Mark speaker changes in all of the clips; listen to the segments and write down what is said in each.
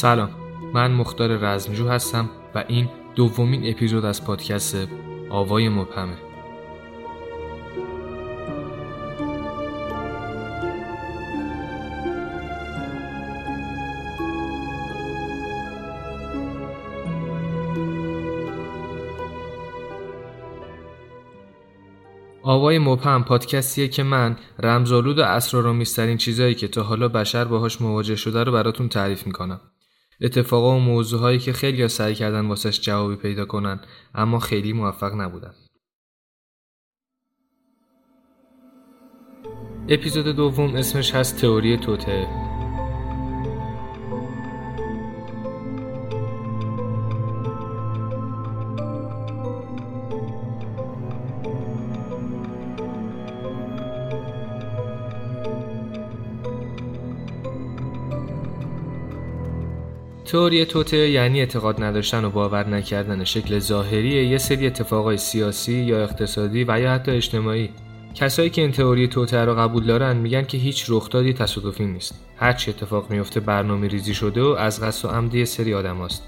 Speaker 1: سلام من مختار رزمجو هستم و این دومین اپیزود از پادکست آوای مبهمه. آوای مبهم پادکستیه که من رمزالود و اسرارآمیزترین چیزهایی که تا حالا بشر باهاش مواجه شده رو براتون تعریف می‌کنم. اتفاقا و موضوعهایی که خیلی سعی کردن واسش جوابی پیدا کنن اما خیلی موفق نبودن. اپیزود دوم اسمش هست تئوری توته. تئوری توته یعنی اعتقاد نداشتن و باور نکردن شکل ظاهری یه سری اتفاقای سیاسی یا اقتصادی و یا حتی اجتماعی. کسایی که این تئوری توته رو قبول دارن میگن که هیچ رخدادی تصادفی نیست. هر چی اتفاق میفته برنامه ریزی شده و از قصد و عمد یه سری آدم هست.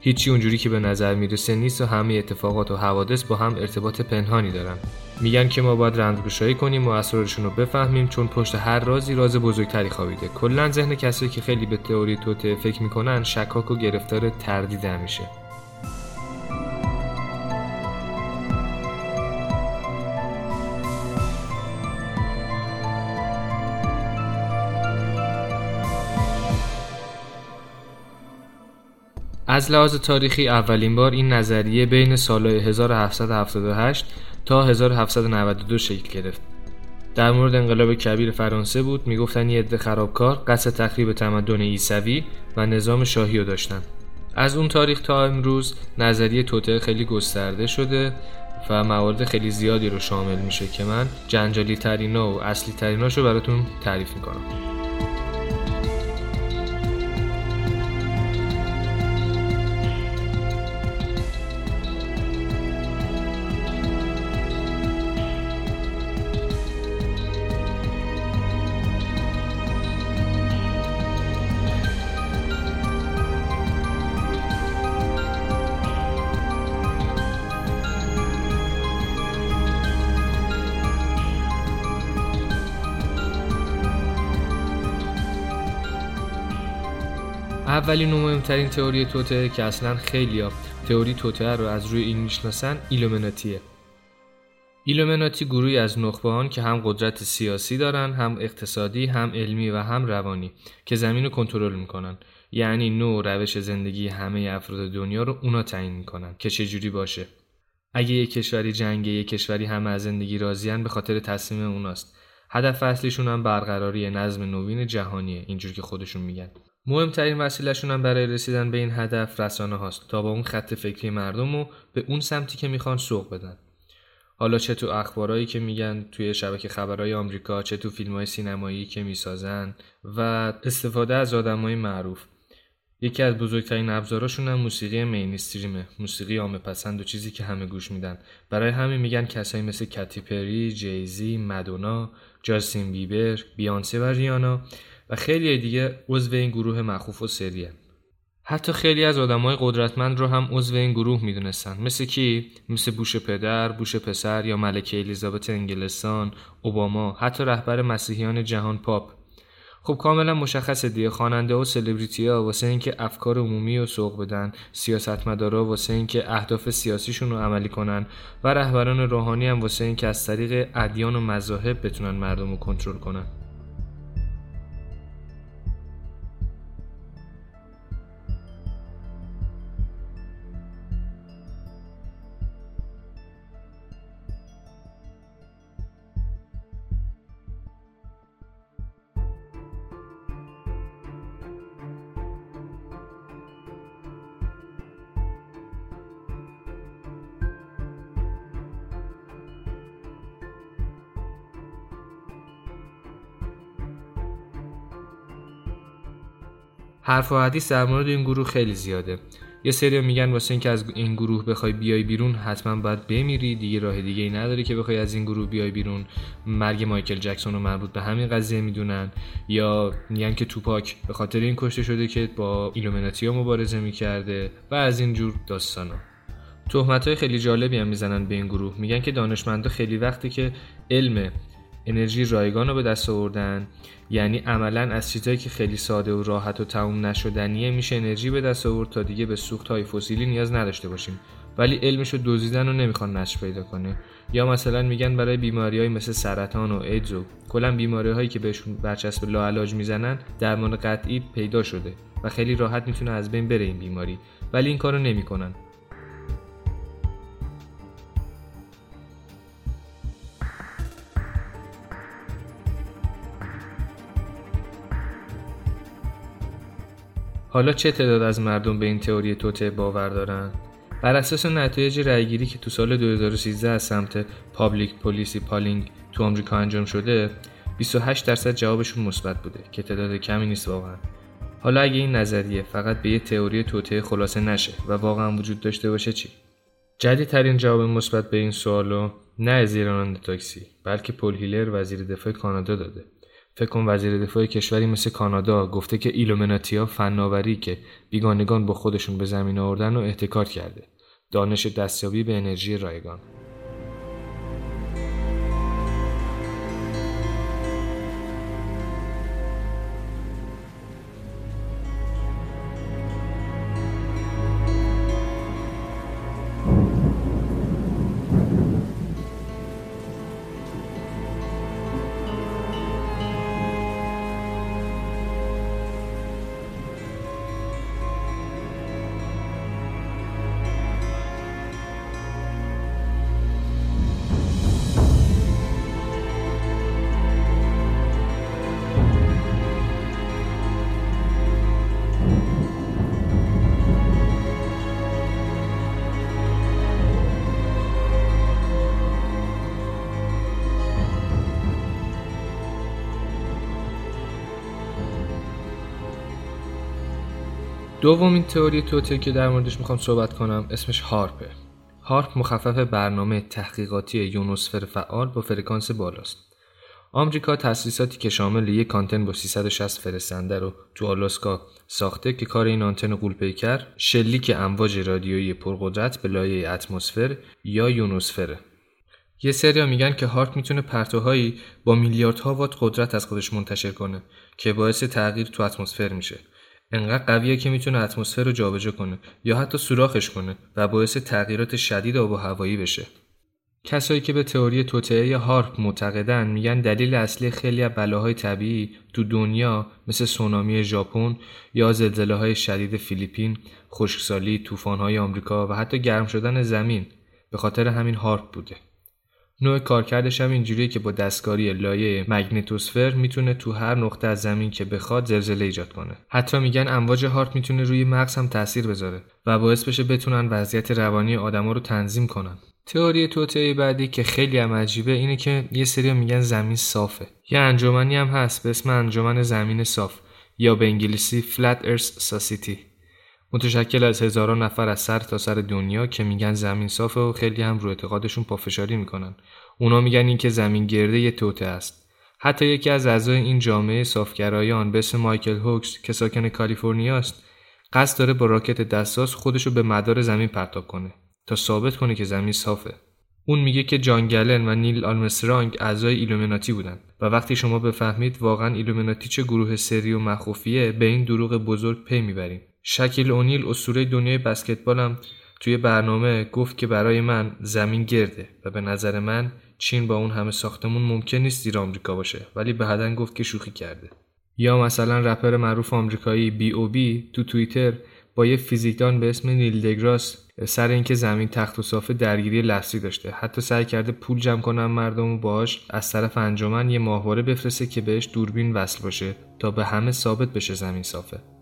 Speaker 1: هیچی اونجوری که به نظر می‌رسه نیست و همه اتفاقات و حوادث با هم ارتباط پنهانی دارن. میگن که ما باید رندگشایی کنیم و اسرارشون رو بفهمیم چون پشت هر رازی راز بزرگتری خوابیده. کلا ذهن کسایی که خیلی به تئوری توته فکر می‌کنن شکاک و گرفتار تردید میشه. از لحاظ تاریخی اولین بار این نظریه بین سالهای 1778 تا 1792 شکل گرفت. در مورد انقلاب کبیر فرانسه بود می‌گفتن یه عده خرابکار قصد تخریب تمدن عیسوی و نظام شاهی رو داشتن. از اون تاریخ تا امروز نظریه توته خیلی گسترده شده و موارد خیلی زیادی رو شامل میشه که من جنجالی ترینا و اصلی تریناشو براتون تعریف می‌کنم. اولین و مهمترین تئوری توته که اصلا خیلی تئوری توته رو از روی این می‌شناسن ایلومناتیه. ایلومناتی گروهی از نخبهان که هم قدرت سیاسی دارن هم اقتصادی هم علمی و هم روانی که زمین رو کنترل می‌کنن. یعنی نوع روش زندگی همه افراد دنیا رو اونا تعیین می‌کنن که چه جوری باشه. اگه یک کشوری جنگه یک کشوری همه از زندگی راضیان به خاطر تصمیم اوناست. هدف اصلیشون هم برقراری نظم نوین جهانیه اینجور که خودشون میگن. مهمترین وسیلهشون هم برای رسیدن به این هدف رسانه هاست تا با اون خط فکری مردم رو به اون سمتی که می‌خوان سوق بدن. حالا چه تو اخبارایی که میگن توی شبکه خبرهای آمریکا چه تو فیلم های سینمایی که می‌سازن و استفاده از آدمای معروف. یکی از بزرگترین ابزاراشون هم موسیقی مینستریمه موسیقی عامه پسند و چیزی که همه گوش میدن. برای همین میگن کسایی مثل کتی پری، جیزی، مدونا، جاستین بیبر، بیانسه و ریانا و خیلی دیگه عضو این گروه مخوف و سریه. حتی خیلی از آدمای قدرتمند رو هم عضو این گروه می‌دونستن. مثل کی؟ مثل بوش پدر بوش پسر یا ملکه الیزابت انگلستان اوباما حتی رهبر مسیحیان جهان پاپ. خب کاملا مشخصه دیگه خواننده و سلبریتی ها واسه اینکه افکار عمومی رو سوق بدن سیاستمدارا واسه اینکه اهداف سیاسیشون رو عملی کنن و رهبران روحانی هم واسه اینکه از طریق ادیان و مذاهب بتونن مردم رو کنترل کنن. حرف و حدیث در مورد این گروه خیلی زیاده. یه سری میگن واسه اینکه از این گروه بخوای بیای بیرون حتما باید بمیری. دیگه راه دیگه ای نداری که بخوای از این گروه بیای بیرون. مرگ مایکل جکسون رو مربوط به همین قضیه می‌دونن. یا میگن که توپاک به خاطر این کشته شده که با ایلومیناتیا مبارزه می‌کرده و از این جور داستانا تهمت های خیلی جالبی هم می‌زنن به این گروه. میگن که دانشمندا خیلی وقتی که علم انرژی رایگان رو به دست آوردن. یعنی عملا از چیزهایی که خیلی ساده و راحت و تموم نشدنیه میشه انرژی به دست آورد تا دیگه به سوخت های فسیلی نیاز نداشته باشیم. ولی علمش رو دزدیدن و نمی‌خوان نشر پیدا کنه. یا مثلا میگن برای بیماری های مثل سرطان و ایدز و کلا بیماری هایی که بهشون برچسب لاعلاج می‌زنن درمان قطعی پیدا شده و خیلی راحت می‌تونه از بین بره این بیماری. ولی این کارو نمی‌کنن. حالا چه تعداد از مردم به این تئوری توطئه باور دارن؟ بر اساس نتایج رأیگیری که تو سال 2013 از سمت Public Policy Polling تو آمریکا انجام شده 28 درصد جوابشون مثبت بوده که تعداد کمی نیست واقعا. حالا اگه این نظریه فقط به یه تئوری توطئه خلاصه نشه و واقعا وجود داشته باشه چی؟ جدیدترین جواب مثبت به این سوالو نه یه راننده تاکسی بلکه پل هلیر وزیر دفاع کانادا داده. فکر کن وزیر دفاع کشوری مثل کانادا گفته که ایلومناتیا فناوری که بیگانگان با خودشون به زمین آوردن و احتکار کرده. دانش دستیابی به انرژی رایگان. دومین تئوری توطئه که در موردش می‌خوام صحبت کنم اسمش هارپه هارپ مخفف برنامه تحقیقاتی یونوسفر فعال با فرکانس بالاست. آمریکا تأسیساتی که شامل یک آنتن با 360 فرستنده رو تو آلاسکا ساخته که کار این آنتن غولپیکر شلیک امواج رادیویی پرقدرت به لایه اتمسفر یا یونوسفره یه سریا میگن که هارپ می‌تونه پرتوهایی با میلیاردها وات قدرت از خودش منتشر کنه که باعث تغییر تو اتمسفر میشه. انقدر قویه که می‌تونه اتمسفر رو جابجا کنه یا حتی سوراخش کنه و باعث تغییرات شدید آب و هوایی بشه. کسایی که به تئوری یا هارپ معتقدن میگن دلیل اصلی خیلی از بلاهای طبیعی تو دنیا مثل سونامی ژاپن یا زلزله های شدید فیلیپین، خشکسالی، طوفان‌های آمریکا و حتی گرم شدن زمین به خاطر همین هارپ بوده. نوع کارکردش هم اینجوریه که با دستکاری لایه مگنتوسفر می‌تونه تو هر نقطه از زمین که بخواد زلزله ایجاد کنه. حتی میگن امواج هارت می‌تونه روی مغز هم تاثیر بذاره و باعث بشه بتونن وضعیت روانی آدما رو تنظیم کنن. تئوری توطئه بعدی که خیلی هم عجیبه اینه که یه سری میگن زمین صافه. یه انجمنی هم هست به اسم انجمن زمین صاف یا به انگلیسی Flat Earth Society. متشکل از هزاران نفر از سر تا سر دنیا که میگن زمین صافه و خیلی هم رو اعتقادشون پافشاری می‌کنن. اونا میگن این که زمین گرده یه توطئه است. حتی یکی از اعضای این جامعه صافگرایان به اسم مایکل هیوز که ساکن کالیفرنیا است قصد داره با راکت دست‌ساز خودشو به مدار زمین پرتاب کنه تا ثابت کنه که زمین صافه. اون میگه که جان گلن و نیل آرمسترانگ اعضای ایلومیناتی بودن و وقتی شما بفهمید واقعا ایلومیناتی چه گروه سری و مخوفیه به این دروغ بزرگ پی می‌بریم. شکیل اونیل اسطوره دنیای بسکتبالم توی برنامه گفت که برای من زمین گرده و به نظر من چین با اون همه ساختمون ممکن نیست زیر آمریکا باشه ولی حدن گفت که شوخی کرده. یا مثلا رپر معروف آمریکایی بی او بی تو توییتر با یه فیزیکدان به اسم نیل دگراس سر اینکه زمین تخت و صافه درگیری لفظی داشته. حتی سعی کرده پول جمع کنن مردم و باهاش از طرف انجمن یه ماهواره بفرسته که بهش دوربین وصل باشه تا به همه ثابت بشه زمین صافه.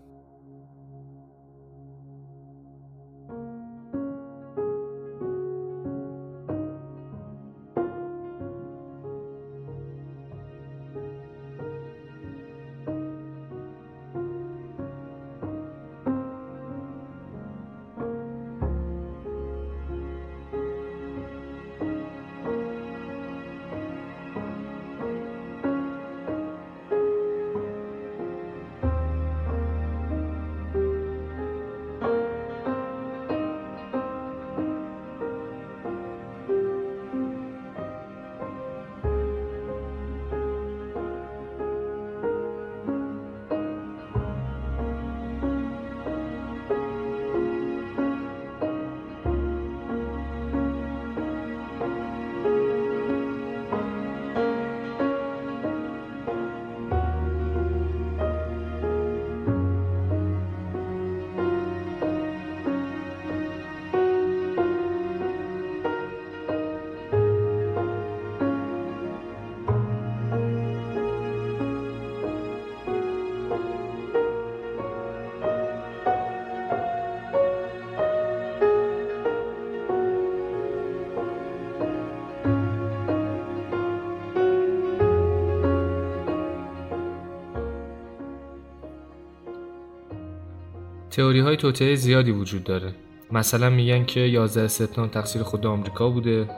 Speaker 1: تئوری های توطعه زیادی وجود داره. مثلا میگن که 11 سپتامبر تقصیر خود آمریکا بوده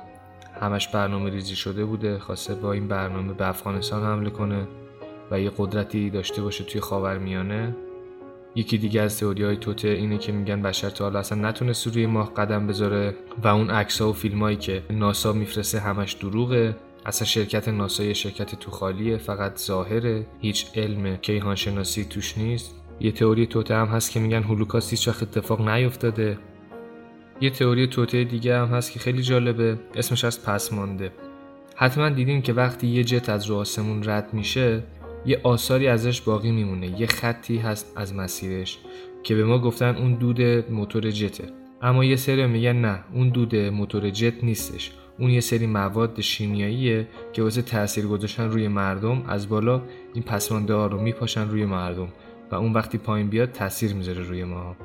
Speaker 1: همش برنامه ریزی شده بوده خواسته با این برنامه به افغانستان حمله کنه و یه قدرتی داشته باشه توی خاورمیانه. یکی دیگه از تئوری های توته اینه که میگن بشر تا حالا اصلا نتونست روی ماه قدم بذاره و اون عکس و فیلمایی که ناسا میفرسته همش دروغه. اصلا شرکت ناسا یه شرکت تو خالیه فقط ظاهره هیچ علم کیهان شناسی توش نیست. یه تئوری توته هم هست که میگن هولوکاست هیچ اتفاق نیفتاده. یه تئوری توته دیگه هم هست که خیلی جالبه اسمش از پس مانده. حتما دیدین که وقتی یه جت از رو آسمون رد میشه یه آثاری ازش باقی میمونه یه خطی هست از مسیرش که به ما گفتن اون دود موتور جته. اما یه سری میگن نه اون دود موتور جت نیستش. اون یه سری مواد شیمیاییه که واسه تاثیر گذاشتن روی مردم از بالا این پسمانده ها رو میپاشن روی مردم. و اون وقتی پایین بیاد تاثیر می‌ذاره روی ما.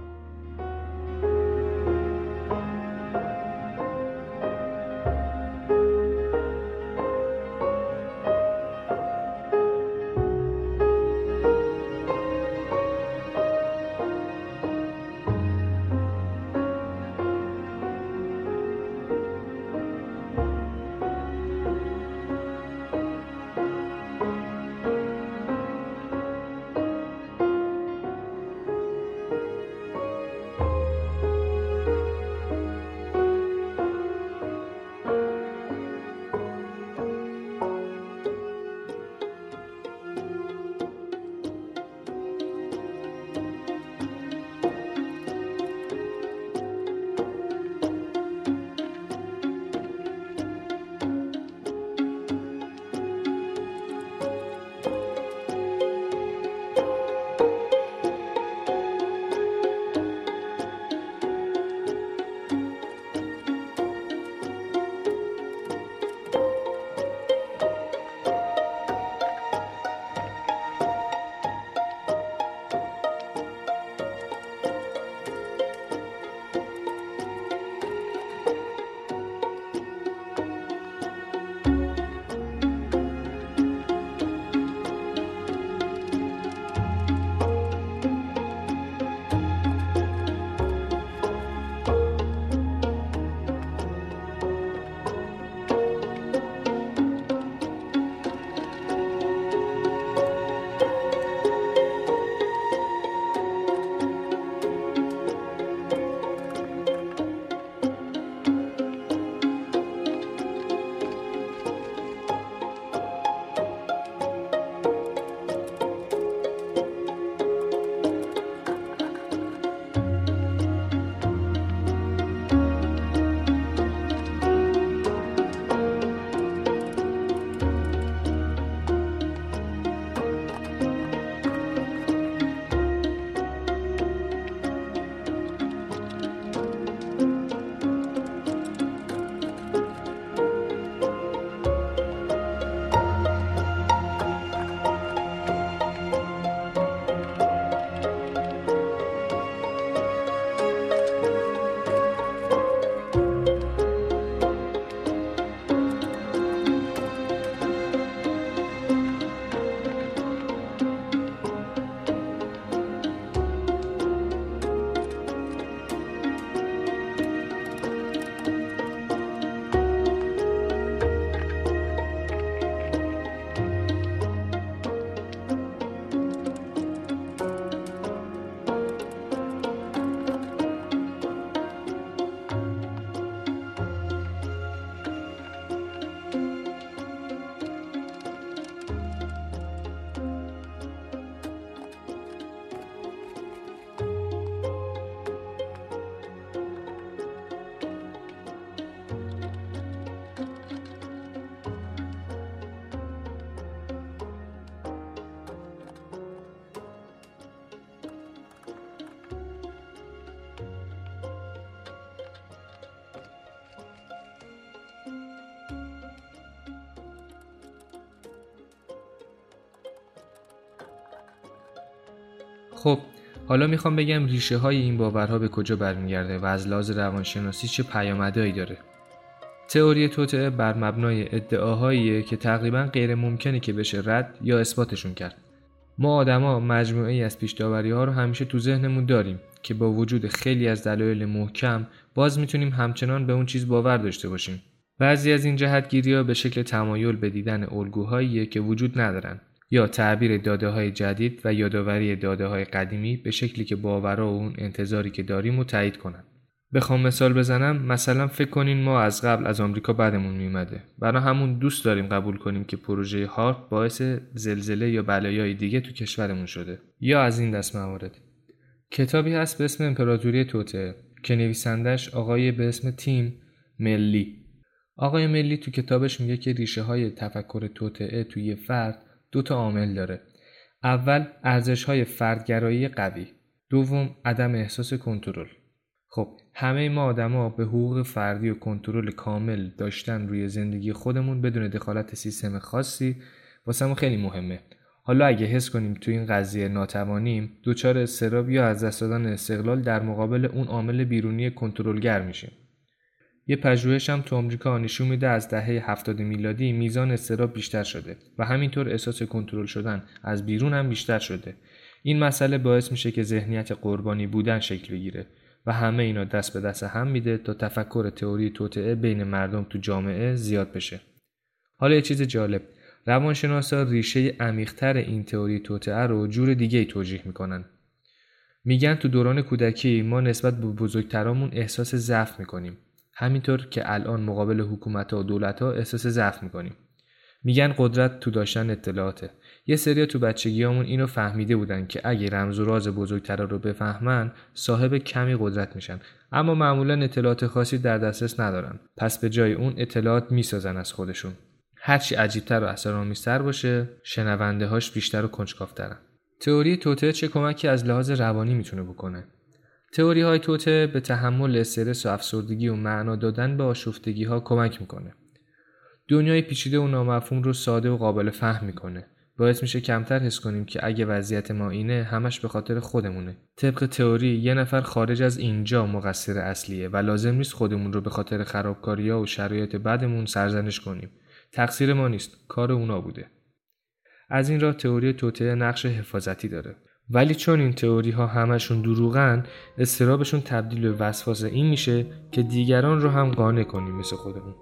Speaker 1: خب حالا می‌خوام بگم ریشه های این باورها به کجا برمیگرده و از لحاظ روانشناسی چه پیامدهایی داره؟ تئوری توطعه بر مبنای ادعاهاییه که تقریبا غیر ممکنه که بشه رد یا اثباتشون کرد. ما آدما مجموعه ای از پیش ها رو همیشه تو ذهنمون داریم که با وجود خیلی از دلایل محکم باز می‌تونیم همچنان به اون چیز باور داشته باشیم. بعضی از این جهتگیری ها به شکل تمایل به دیدن الگوهایی که وجود ندارن. یا تعبیر داده های جدید و یادآوری داده های قدیمی به شکلی که باورا و اون انتظاری که داریم رو تایید کنن. بخوام مثال بزنم مثلا فکر کنین ما از قبل از آمریکا بدمون میومده برای همون دوست داریم قبول کنیم که پروژه هارت باعث زلزله یا بلایای دیگه تو کشورمون شده. یا از این دست موارد. کتابی هست به اسم امپراتوری توته که نویسندش آقای به اسم تیم ملی. آقای ملی تو کتابش میگه که ریشه های تفکر توطعه توی فرد دو تا عامل داره. اول ارزش های فردگرایی قوی. دوم عدم احساس کنترل. خب همه ما آدما به حقوق فردی و کنترل کامل داشتن روی زندگی خودمون بدون دخالت سیستم خاصی واسمون خیلی مهمه. حالا اگه حس کنیم تو این قضیه ناتوانیم دچار استراب یا از دست دادن استقلال در مقابل اون عامل بیرونی کنترلگر میشیم. یه پژوهش هم تو آمریکا نشون میده از دهه 70 میلادی میزان استراب بیشتر شده و همینطور احساس کنترل شدن از بیرون هم بیشتر شده. این مسئله باعث میشه که ذهنیت قربانی بودن شکل بگیره و همه اینا دست به دست هم میده تا تفکر تئوری توطعه بین مردم تو جامعه زیاد بشه. حالا یه چیز جالب. روانشناسا ریشه عمیقتر این تئوری توطعه رو جور دیگه ای توجیه می‌کنن. میگن تو دوران کودکی ما نسبت به بزرگترامون احساس ضعف می‌کنیم. همینطور که الان مقابل حکومت و دولت ها احساس ضعف می‌کنیم. میگن قدرت تو داشتن اطلاعاته. یه سری تو بچگیامون اینو فهمیده بودن که اگه رمز و راز بزرگتر رو بفهمن صاحب کمی قدرت میشن. اما معمولا اطلاعات خاصی در دسترس ندارن. پس به جای اون اطلاعات می‌سازن از خودشون. هرچی عجیبتر و اسرارآمیزتر باشه شنونده هاش بیشتر و کنجکاوترن. تئوری توته چه کمکی از لحاظ روانی می‌تونه بکنه؟ تئوری های توته به تحمل استرس و افسردگی و معنا دادن به آشفتگی ها کمک می‌کنه. دنیای پیچیده و نامفهوم رو ساده و قابل فهم می‌کنه. باعث میشه کمتر حس کنیم که اگه وضعیت ما اینه همش به خاطر خودمونه. طبق تئوری یه نفر خارج از اینجا مقصر اصلیه و لازم نیست خودمون رو به خاطر خرابکاری و شرایط بدمون سرزنش کنیم. تقصیر ما نیست، کار اونا بوده. از این راه تئوری توته نقش حفاظتی داره. ولی چون این تئوری ها همشون دروغن استرابشون تبدیل به وسواس این میشه که دیگران رو هم قانع کنیم مثل خودمون.